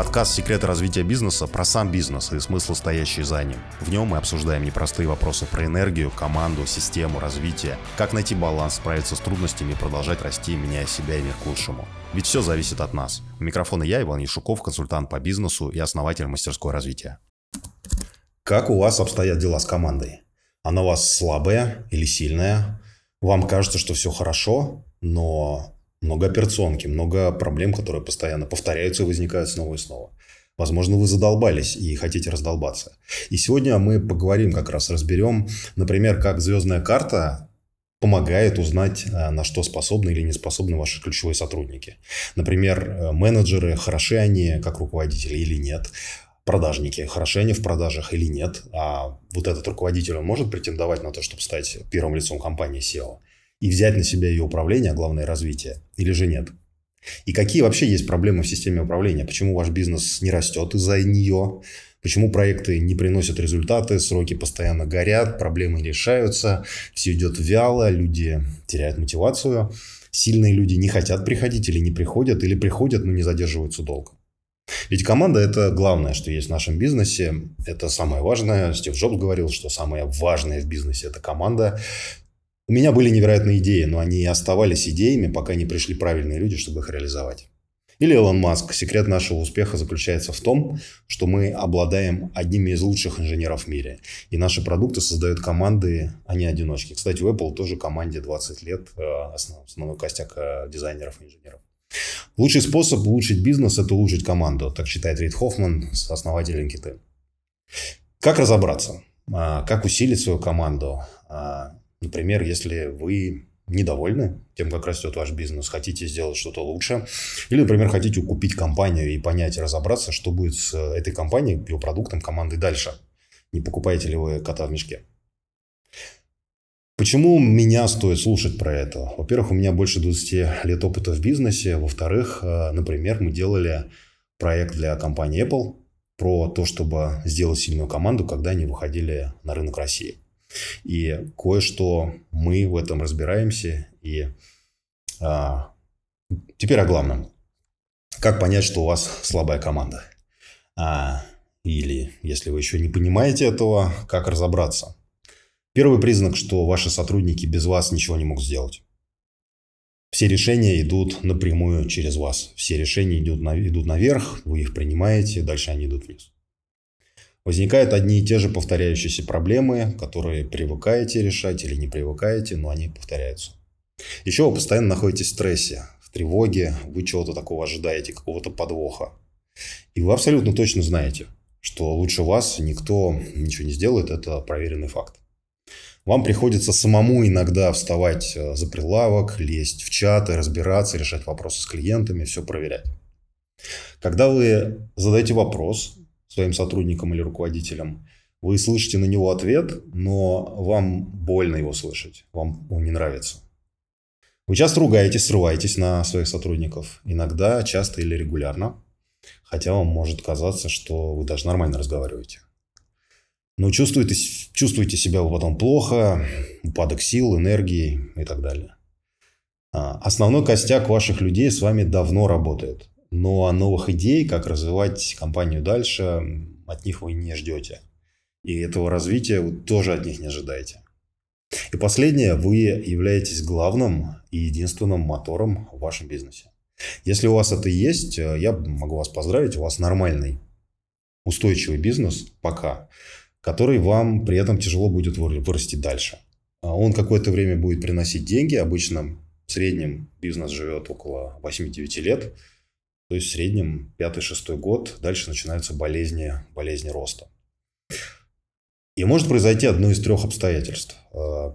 подкаст «Секреты развития бизнеса» про сам бизнес и смысл, стоящий за ним. В нем мы обсуждаем непростые вопросы про энергию, команду, систему, развитие, как найти баланс, справиться с трудностями и продолжать расти, меняя себя и мир к лучшему. Ведь все зависит от нас. У микрофона я, Иван Яшуков, консультант по бизнесу и основатель мастерской развития. Как у вас обстоят дела с командой? Она у вас слабая или сильная? Вам кажется, что все хорошо, но много операционки, много проблем, которые постоянно повторяются и возникают снова и снова. Возможно, вы задолбались и хотите раздолбаться. И сегодня мы поговорим как раз, разберем, например, как звездная карта помогает узнать, э, на что способны или не способны ваши ключевые сотрудники. Например, э, менеджеры, хороши они как руководители или нет. Продажники, хороши они в продажах или нет. А вот этот руководитель, он может претендовать на то, чтобы стать первым лицом компании SEO и взять на себя ее управление, а главное развитие, или же нет? И какие вообще есть проблемы в системе управления? Почему ваш бизнес не растет из-за нее? Почему проекты не приносят результаты, сроки постоянно горят, проблемы решаются, все идет вяло, люди теряют мотивацию, сильные люди не хотят приходить или не приходят, или приходят, но не задерживаются долго. Ведь команда – это главное, что есть в нашем бизнесе. Это самое важное. Стив Джобс говорил, что самое важное в бизнесе – это команда. У меня были невероятные идеи, но они оставались идеями, пока не пришли правильные люди, чтобы их реализовать. Или Илон Маск. Секрет нашего успеха заключается в том, что мы обладаем одними из лучших инженеров в мире. И наши продукты создают команды, а не одиночки. Кстати, в Apple тоже команде 20 лет, э, основной, основной костяк э, дизайнеров и инженеров. Лучший способ улучшить бизнес – это улучшить команду. Так считает Рид Хоффман, основатель LinkedIn. Как разобраться? А, как усилить свою команду? Например, если вы недовольны тем, как растет ваш бизнес, хотите сделать что-то лучше, или, например, хотите купить компанию и понять, разобраться, что будет с этой компанией, ее продуктом, командой дальше. Не покупаете ли вы кота в мешке? Почему меня стоит слушать про это? Во-первых, у меня больше 20 лет опыта в бизнесе. Во-вторых, э, например, мы делали проект для компании Apple про то, чтобы сделать сильную команду, когда они выходили на рынок России. И кое-что мы в этом разбираемся. И а, теперь о главном. Как понять, что у вас слабая команда? А, или, если вы еще не понимаете этого, как разобраться? Первый признак, что ваши сотрудники без вас ничего не могут сделать. Все решения идут напрямую через вас. Все решения идут, на, идут наверх, вы их принимаете, дальше они идут вниз. Возникают одни и те же повторяющиеся проблемы, которые привыкаете решать или не привыкаете, но они повторяются. Еще вы постоянно находитесь в стрессе, в тревоге, вы чего-то такого ожидаете, какого-то подвоха. И вы абсолютно точно знаете, что лучше вас никто ничего не сделает, это проверенный факт. Вам приходится самому иногда вставать э, за прилавок, лезть в чаты, разбираться, решать вопросы с клиентами, все проверять. Когда вы задаете вопрос, своим сотрудникам или руководителям, вы слышите на него ответ, но вам больно его слышать, вам он не нравится. Вы часто ругаетесь, срываетесь на своих сотрудников, иногда, часто или регулярно, хотя вам может казаться, что вы даже нормально разговариваете. Но чувствуете, чувствуете себя потом плохо, упадок сил, энергии и так далее. А, основной костяк ваших людей с вами давно работает. Но новых идей, как развивать компанию дальше, от них вы не ждете. И этого развития вы тоже от них не ожидаете. И последнее, вы являетесь главным и единственным мотором в вашем бизнесе. Если у вас это есть, я могу вас поздравить, у вас нормальный, устойчивый бизнес пока, который вам при этом тяжело будет вырасти дальше. А он какое-то время будет приносить деньги, обычно в среднем бизнес живет около 8-9 лет, то есть в среднем пятый-шестой год дальше начинаются болезни, болезни роста. И может произойти одно из трех обстоятельств. Э,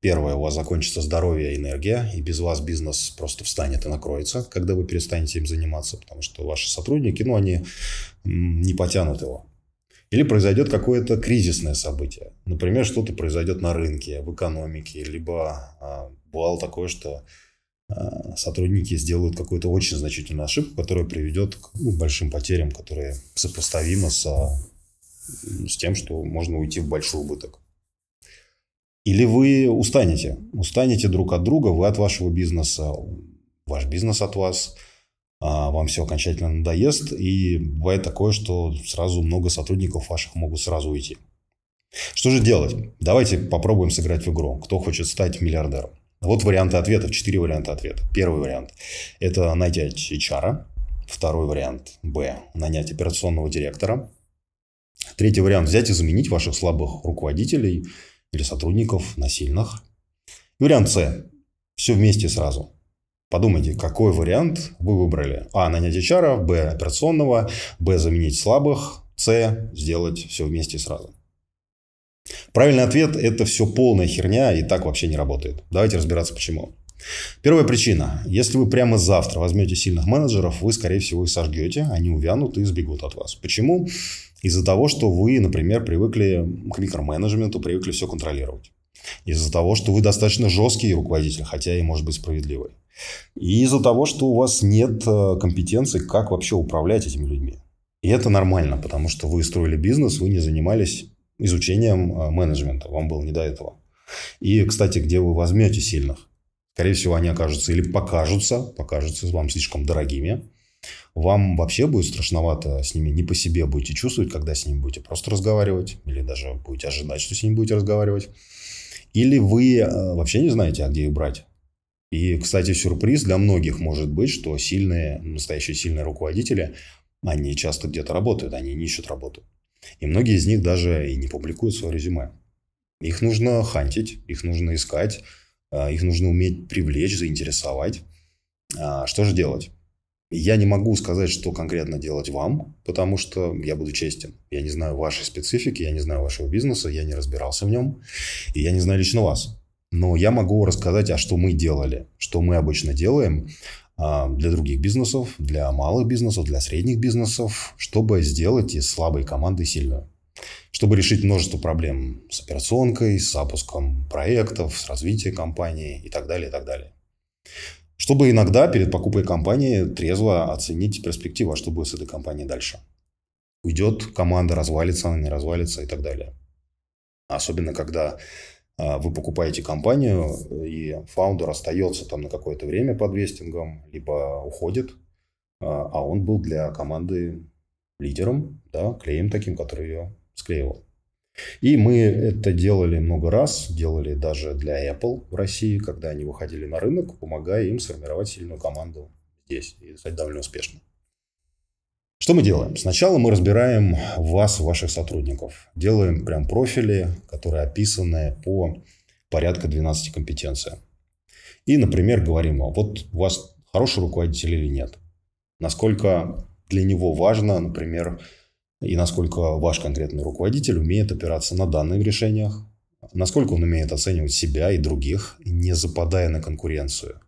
первое, у вас закончится здоровье и энергия, и без вас бизнес просто встанет и накроется, когда вы перестанете им заниматься, потому что ваши сотрудники, ну, они не потянут его. Или произойдет какое-то кризисное событие. Например, что-то произойдет на рынке, в экономике, либо а, бывало такое, что сотрудники сделают какую-то очень значительную ошибку, которая приведет к ну, большим потерям, которые сопоставимы со, с тем, что можно уйти в большой убыток. Или вы устанете. Устанете друг от друга, вы от вашего бизнеса, ваш бизнес от вас. а, вам все окончательно надоест, и бывает такое, что сразу много сотрудников ваших могут сразу уйти. Что же делать? Давайте попробуем сыграть в игру. Кто хочет стать миллиардером? Вот варианты ответов, четыре варианта ответа. Первый вариант – это нанять HR. Второй вариант – Б – нанять операционного директора. Третий вариант – взять и заменить ваших слабых руководителей или сотрудников на сильных. И вариант С – все вместе сразу. Подумайте, какой вариант вы выбрали. А. Нанять HR, Б. Операционного, Б. Заменить слабых, С. Сделать все вместе сразу. Правильный ответ – это все полная херня и так вообще не работает. Давайте разбираться почему. Первая причина. Если вы прямо завтра возьмете сильных менеджеров, вы, скорее всего, их сожгете, они увянут и сбегут от вас. Почему? Из-за того, что вы, например, привыкли к микроменеджменту, привыкли все контролировать. Из-за того, что вы достаточно жесткий руководитель, хотя и может быть справедливый. И из-за того, что у вас нет э, компетенции, как вообще управлять этими людьми. И это нормально, потому что вы строили бизнес, вы не занимались изучением э, менеджмента. Вам было не до этого. И, кстати, где вы возьмете сильных? Скорее всего, они окажутся или покажутся, покажутся вам слишком дорогими. Вам вообще будет страшновато с ними не по себе будете чувствовать, когда с ними будете просто разговаривать, или даже будете ожидать, что с ними будете разговаривать. Или вы э, вообще не знаете, а где их брать. И, кстати, сюрприз для многих может быть, что сильные, настоящие сильные руководители, они часто где-то работают, они не ищут работу. И многие из них даже и не публикуют свое резюме. Их нужно хантить, их нужно искать, а, их нужно уметь привлечь, заинтересовать. А, что же делать? Я не могу сказать, что конкретно делать вам, потому что я буду честен. Я не знаю вашей специфики, я не знаю вашего бизнеса, я не разбирался в нем, и я не знаю лично вас. Но я могу рассказать, а что мы делали, что мы обычно делаем, для других бизнесов, для малых бизнесов, для средних бизнесов, чтобы сделать из слабой команды сильную. Чтобы решить множество проблем с операционкой, с запуском проектов, с развитием компании и так далее, и так далее. Чтобы иногда перед покупкой компании трезво оценить перспективу, а что будет с этой компанией дальше. Уйдет команда, развалится она, не развалится и так далее. Особенно, когда а, вы покупаете компанию, и фаундер остается там на какое-то время под вестингом, либо уходит, а, а он был для команды лидером, да, клеем таким, который ее склеивал. И мы это делали много раз, делали даже для Apple в России, когда они выходили на рынок, помогая им сформировать сильную команду здесь и стать довольно успешным. Что мы делаем? Сначала мы разбираем вас, ваших сотрудников. Делаем прям профили, которые описаны по порядка 12 компетенциям. И, например, говорим, вот у вас хороший руководитель или нет. Насколько для него важно, например, и насколько ваш конкретный руководитель умеет опираться на данные в решениях, насколько он умеет оценивать себя и других, не западая на конкуренцию,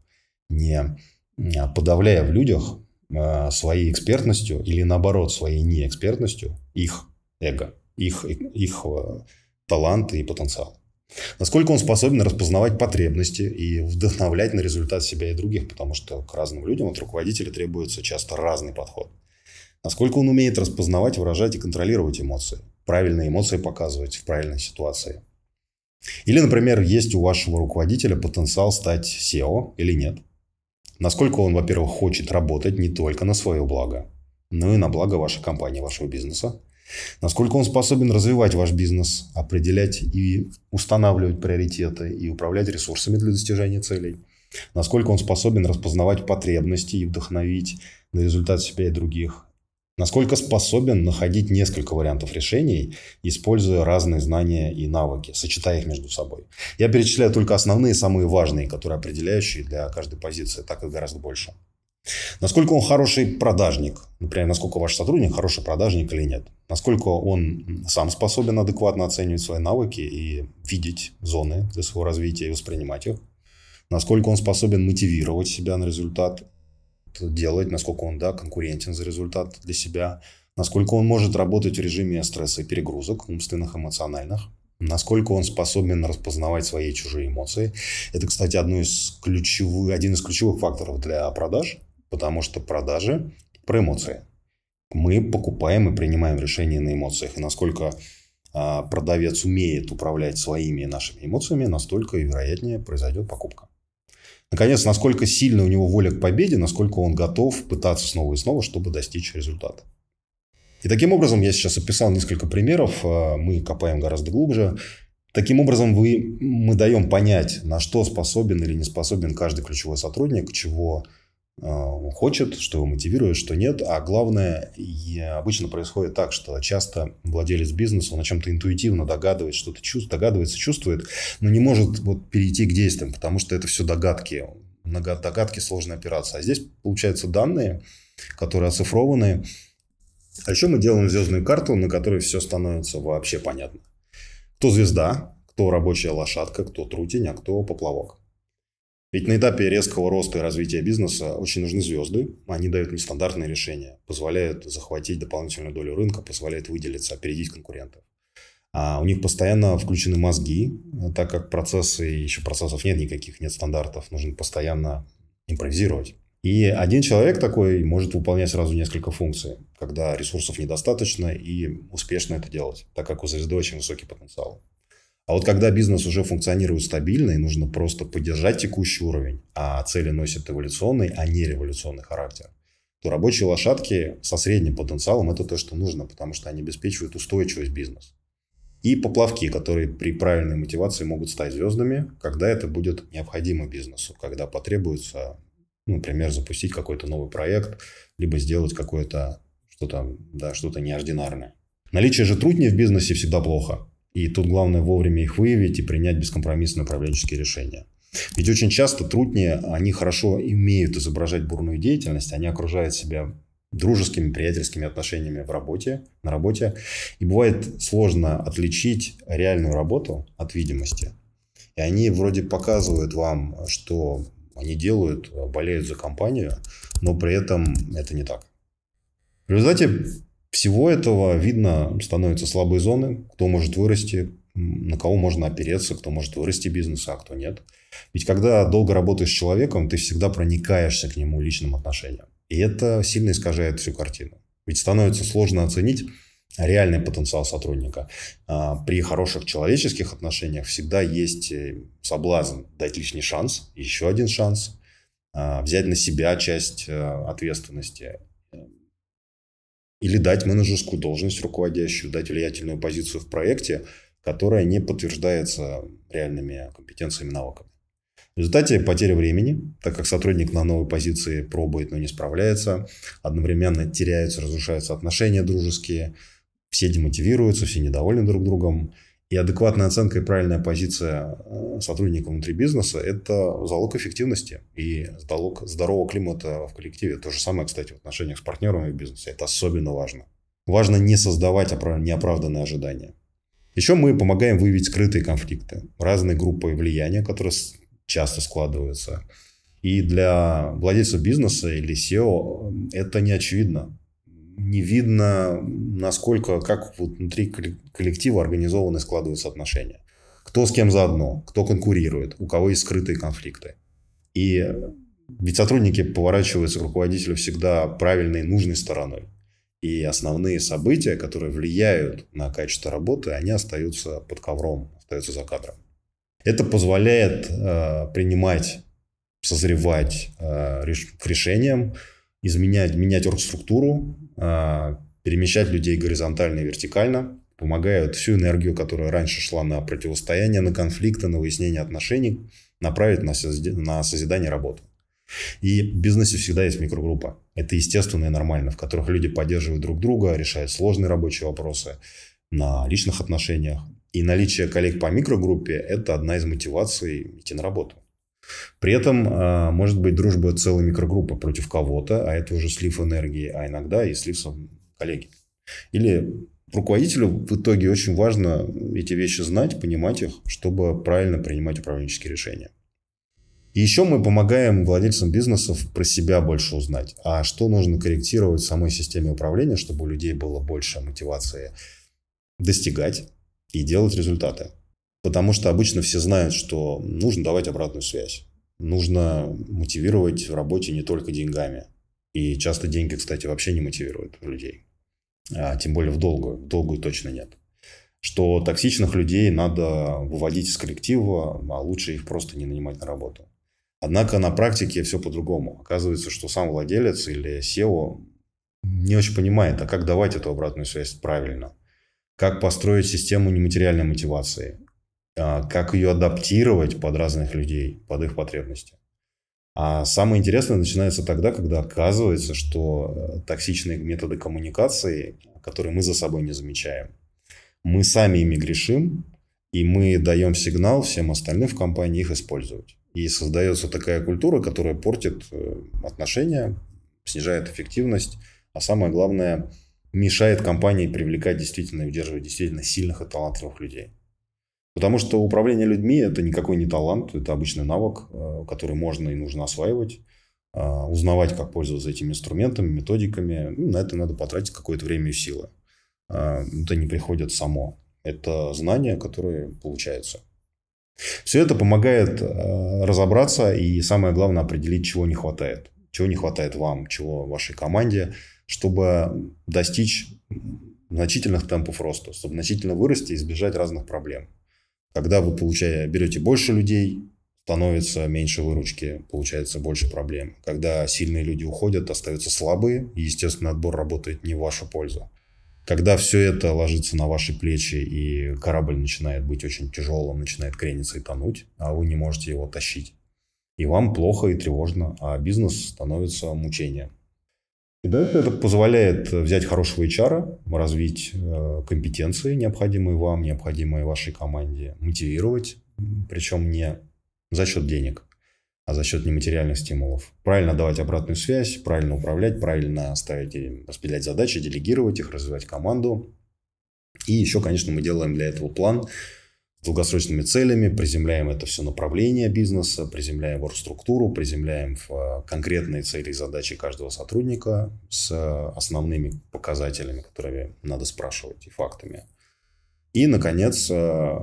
не подавляя в людях своей экспертностью или наоборот своей неэкспертностью их эго, их, их э, таланты и потенциал. Насколько он способен распознавать потребности и вдохновлять на результат себя и других, потому что к разным людям от руководителя требуется часто разный подход. Насколько он умеет распознавать, выражать и контролировать эмоции, правильные эмоции показывать в правильной ситуации. Или, например, есть у вашего руководителя потенциал стать SEO или нет – Насколько он, во-первых, хочет работать не только на свое благо, но и на благо вашей компании, вашего бизнеса. Насколько он способен развивать ваш бизнес, определять и устанавливать приоритеты и управлять ресурсами для достижения целей. Насколько он способен распознавать потребности и вдохновить на результат себя и других. Насколько способен находить несколько вариантов решений, используя разные знания и навыки, сочетая их между собой. Я перечисляю только основные, самые важные, которые определяющие для каждой позиции, так и гораздо больше. Насколько он хороший продажник, например, насколько ваш сотрудник хороший продажник или нет. Насколько он сам способен адекватно оценивать свои навыки и видеть зоны для своего развития и воспринимать их. Насколько он способен мотивировать себя на результат делать, насколько он да, конкурентен за результат для себя, насколько он может работать в режиме стресса и перегрузок, умственных, эмоциональных, насколько он способен распознавать свои и чужие эмоции. Это, кстати, одно из ключевых, один из ключевых факторов для продаж, потому что продажи про эмоции. Мы покупаем и принимаем решения на эмоциях. И насколько а, продавец умеет управлять своими и нашими эмоциями, настолько и вероятнее произойдет покупка. Наконец, насколько сильно у него воля к победе, насколько он готов пытаться снова и снова, чтобы достичь результата. И таким образом, я сейчас описал несколько примеров, а, мы копаем гораздо глубже. Таким образом, вы, мы даем понять, на что способен или не способен каждый ключевой сотрудник, чего хочет, что его мотивирует, что нет. А главное, обычно происходит так, что часто владелец бизнеса, он о чем-то интуитивно догадывается, что-то чувствует, догадывается, чувствует, но не может вот перейти к действиям, потому что это все догадки. Догадки сложная операция. А здесь, получаются данные, которые оцифрованы. А еще мы делаем звездную карту, на которой все становится вообще понятно. Кто звезда, кто рабочая лошадка, кто трутень, а кто поплавок. Ведь на этапе резкого роста и развития бизнеса очень нужны звезды. Они дают нестандартные решения, позволяют захватить дополнительную долю рынка, позволяют выделиться, опередить конкурентов. А у них постоянно включены мозги, так как процессы, еще процессов нет никаких, нет стандартов, нужно постоянно импровизировать. И один человек такой может выполнять сразу несколько функций, когда ресурсов недостаточно и успешно это делать, так как у звезды очень высокий потенциал. А вот когда бизнес уже функционирует стабильно и нужно просто поддержать текущий уровень, а цели носят эволюционный, а не революционный характер, то рабочие лошадки со средним потенциалом – это то, что нужно, потому что они обеспечивают устойчивость бизнеса. И поплавки, которые при правильной мотивации могут стать звездами, когда это будет необходимо бизнесу, когда потребуется, ну, например, запустить какой-то новый проект, либо сделать какое-то что-то да, что неординарное. Наличие же трудней в бизнесе всегда плохо. И тут главное вовремя их выявить и принять бескомпромиссные управленческие решения. Ведь очень часто труднее, они хорошо умеют изображать бурную деятельность, они окружают себя дружескими, приятельскими отношениями в работе, на работе. И бывает сложно отличить реальную работу от видимости. И они вроде показывают вам, что они делают, болеют за компанию, но при этом это не так. В результате всего этого видно становятся слабые зоны, кто может вырасти, на кого можно опереться, кто может вырасти бизнес, а кто нет. Ведь когда долго работаешь с человеком, ты всегда проникаешься к нему личным отношениям. И это сильно искажает всю картину. Ведь становится сложно оценить реальный потенциал сотрудника. А, при хороших человеческих отношениях всегда есть э, соблазн дать лишний шанс, еще один шанс, а, взять на себя часть э, ответственности или дать менеджерскую должность руководящую, дать влиятельную позицию в проекте, которая не подтверждается реальными компетенциями, навыками. В результате потеря времени, так как сотрудник на новой позиции пробует, но не справляется, одновременно теряются, разрушаются отношения дружеские, все демотивируются, все недовольны друг другом, и адекватная оценка и правильная позиция э, сотрудника внутри бизнеса – это залог эффективности и залог здорового климата в коллективе. То же самое, кстати, в отношениях с партнерами в бизнесе. Это особенно важно. Важно не создавать неоправданные ожидания. Еще мы помогаем выявить скрытые конфликты, разные группы влияния, которые часто складываются. И для владельцев бизнеса или SEO это не очевидно не видно, насколько, как вот внутри коллектива организованы складываются отношения. Кто с кем заодно, кто конкурирует, у кого есть скрытые конфликты. И ведь сотрудники поворачиваются к руководителю всегда правильной, нужной стороной. И основные события, которые влияют на качество работы, они остаются под ковром, остаются за кадром. Это позволяет э, принимать, созревать э, реш, к решениям, изменять, менять оргструктуру, а, перемещать людей горизонтально и вертикально, помогают всю энергию, которая раньше шла на противостояние, на конфликты, на выяснение отношений, направить на, на созидание работы. И в бизнесе всегда есть микрогруппа. Это естественно и нормально, в которых люди поддерживают друг друга, решают сложные рабочие вопросы на личных отношениях. И наличие коллег по микрогруппе – это одна из мотиваций идти на работу. При этом э, может быть дружба целой микрогруппы против кого-то, а это уже слив энергии, а иногда и слив коллеги. Или руководителю в итоге очень важно эти вещи знать, понимать их, чтобы правильно принимать управленческие решения. И еще мы помогаем владельцам бизнесов про себя больше узнать. А что нужно корректировать в самой системе управления, чтобы у людей было больше мотивации достигать и делать результаты. Потому что обычно все знают, что нужно давать обратную связь. Нужно мотивировать в работе не только деньгами. И часто деньги, кстати, вообще не мотивируют людей. А, тем более в долгую. В долгую точно нет. Что токсичных людей надо выводить из коллектива, а лучше их просто не нанимать на работу. Однако на практике все по-другому. Оказывается, что сам владелец или SEO не очень понимает, а как давать эту обратную связь правильно. Как построить систему нематериальной мотивации. А, как ее адаптировать под разных людей, под их потребности. А самое интересное начинается тогда, когда оказывается, что э, токсичные методы коммуникации, которые мы за собой не замечаем, мы сами ими грешим, и мы даем сигнал всем остальным в компании их использовать. И создается такая культура, которая портит э, отношения, снижает эффективность, а самое главное, мешает компании привлекать действительно и удерживать действительно сильных и талантливых людей. Потому что управление людьми – это никакой не талант, это обычный навык, э, который можно и нужно осваивать, э, узнавать, как пользоваться этими инструментами, методиками. Ну, на это надо потратить какое-то время и силы. Это не приходит само. Это знания, которые получаются. Все это помогает э, разобраться и, самое главное, определить, чего не хватает. Чего не хватает вам, чего вашей команде, чтобы достичь значительных темпов роста, чтобы значительно вырасти и избежать разных проблем. Когда вы получаете, берете больше людей, становится меньше выручки, получается больше проблем. Когда сильные люди уходят, остаются слабые, и, естественно, отбор работает не в вашу пользу. Когда все это ложится на ваши плечи, и корабль начинает быть очень тяжелым, начинает крениться и тонуть, а вы не можете его тащить. И вам плохо и тревожно, а бизнес становится мучением. И дальше это позволяет взять хорошего HR, развить э, компетенции, необходимые вам, необходимые вашей команде, мотивировать, причем не за счет денег, а за счет нематериальных стимулов. Правильно давать обратную связь, правильно управлять, правильно ставить и распределять задачи, делегировать их, развивать команду. И еще, конечно, мы делаем для этого план долгосрочными целями, приземляем это все направление бизнеса, приземляем в структуру, приземляем в э, конкретные цели и задачи каждого сотрудника с основными показателями, которые надо спрашивать, и фактами. И, наконец, э,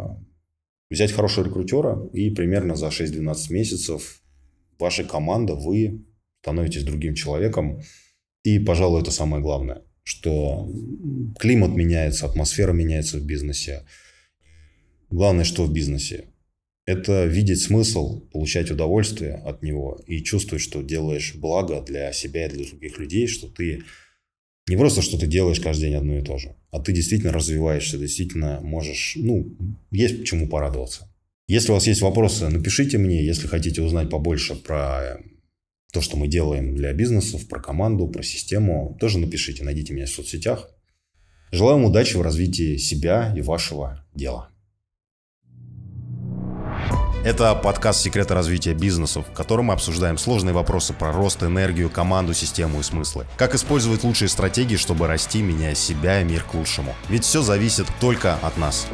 взять хорошего рекрутера и примерно за 6-12 месяцев ваша команда, вы становитесь другим человеком. И, пожалуй, это самое главное, что климат меняется, атмосфера меняется в бизнесе. Главное, что в бизнесе? Это видеть смысл, получать удовольствие от него и чувствовать, что делаешь благо для себя и для других людей, что ты не просто что ты делаешь каждый день одно и то же, а ты действительно развиваешься, действительно можешь, ну, есть чему порадоваться. Если у вас есть вопросы, напишите мне, если хотите узнать побольше про то, что мы делаем для бизнесов, про команду, про систему, тоже напишите, найдите меня в соцсетях. Желаю вам удачи в развитии себя и вашего дела. Это подкаст «Секреты развития бизнесов», в котором мы обсуждаем сложные вопросы про рост, энергию, команду, систему и смыслы. Как использовать лучшие стратегии, чтобы расти, меняя себя и мир к лучшему. Ведь все зависит только от нас.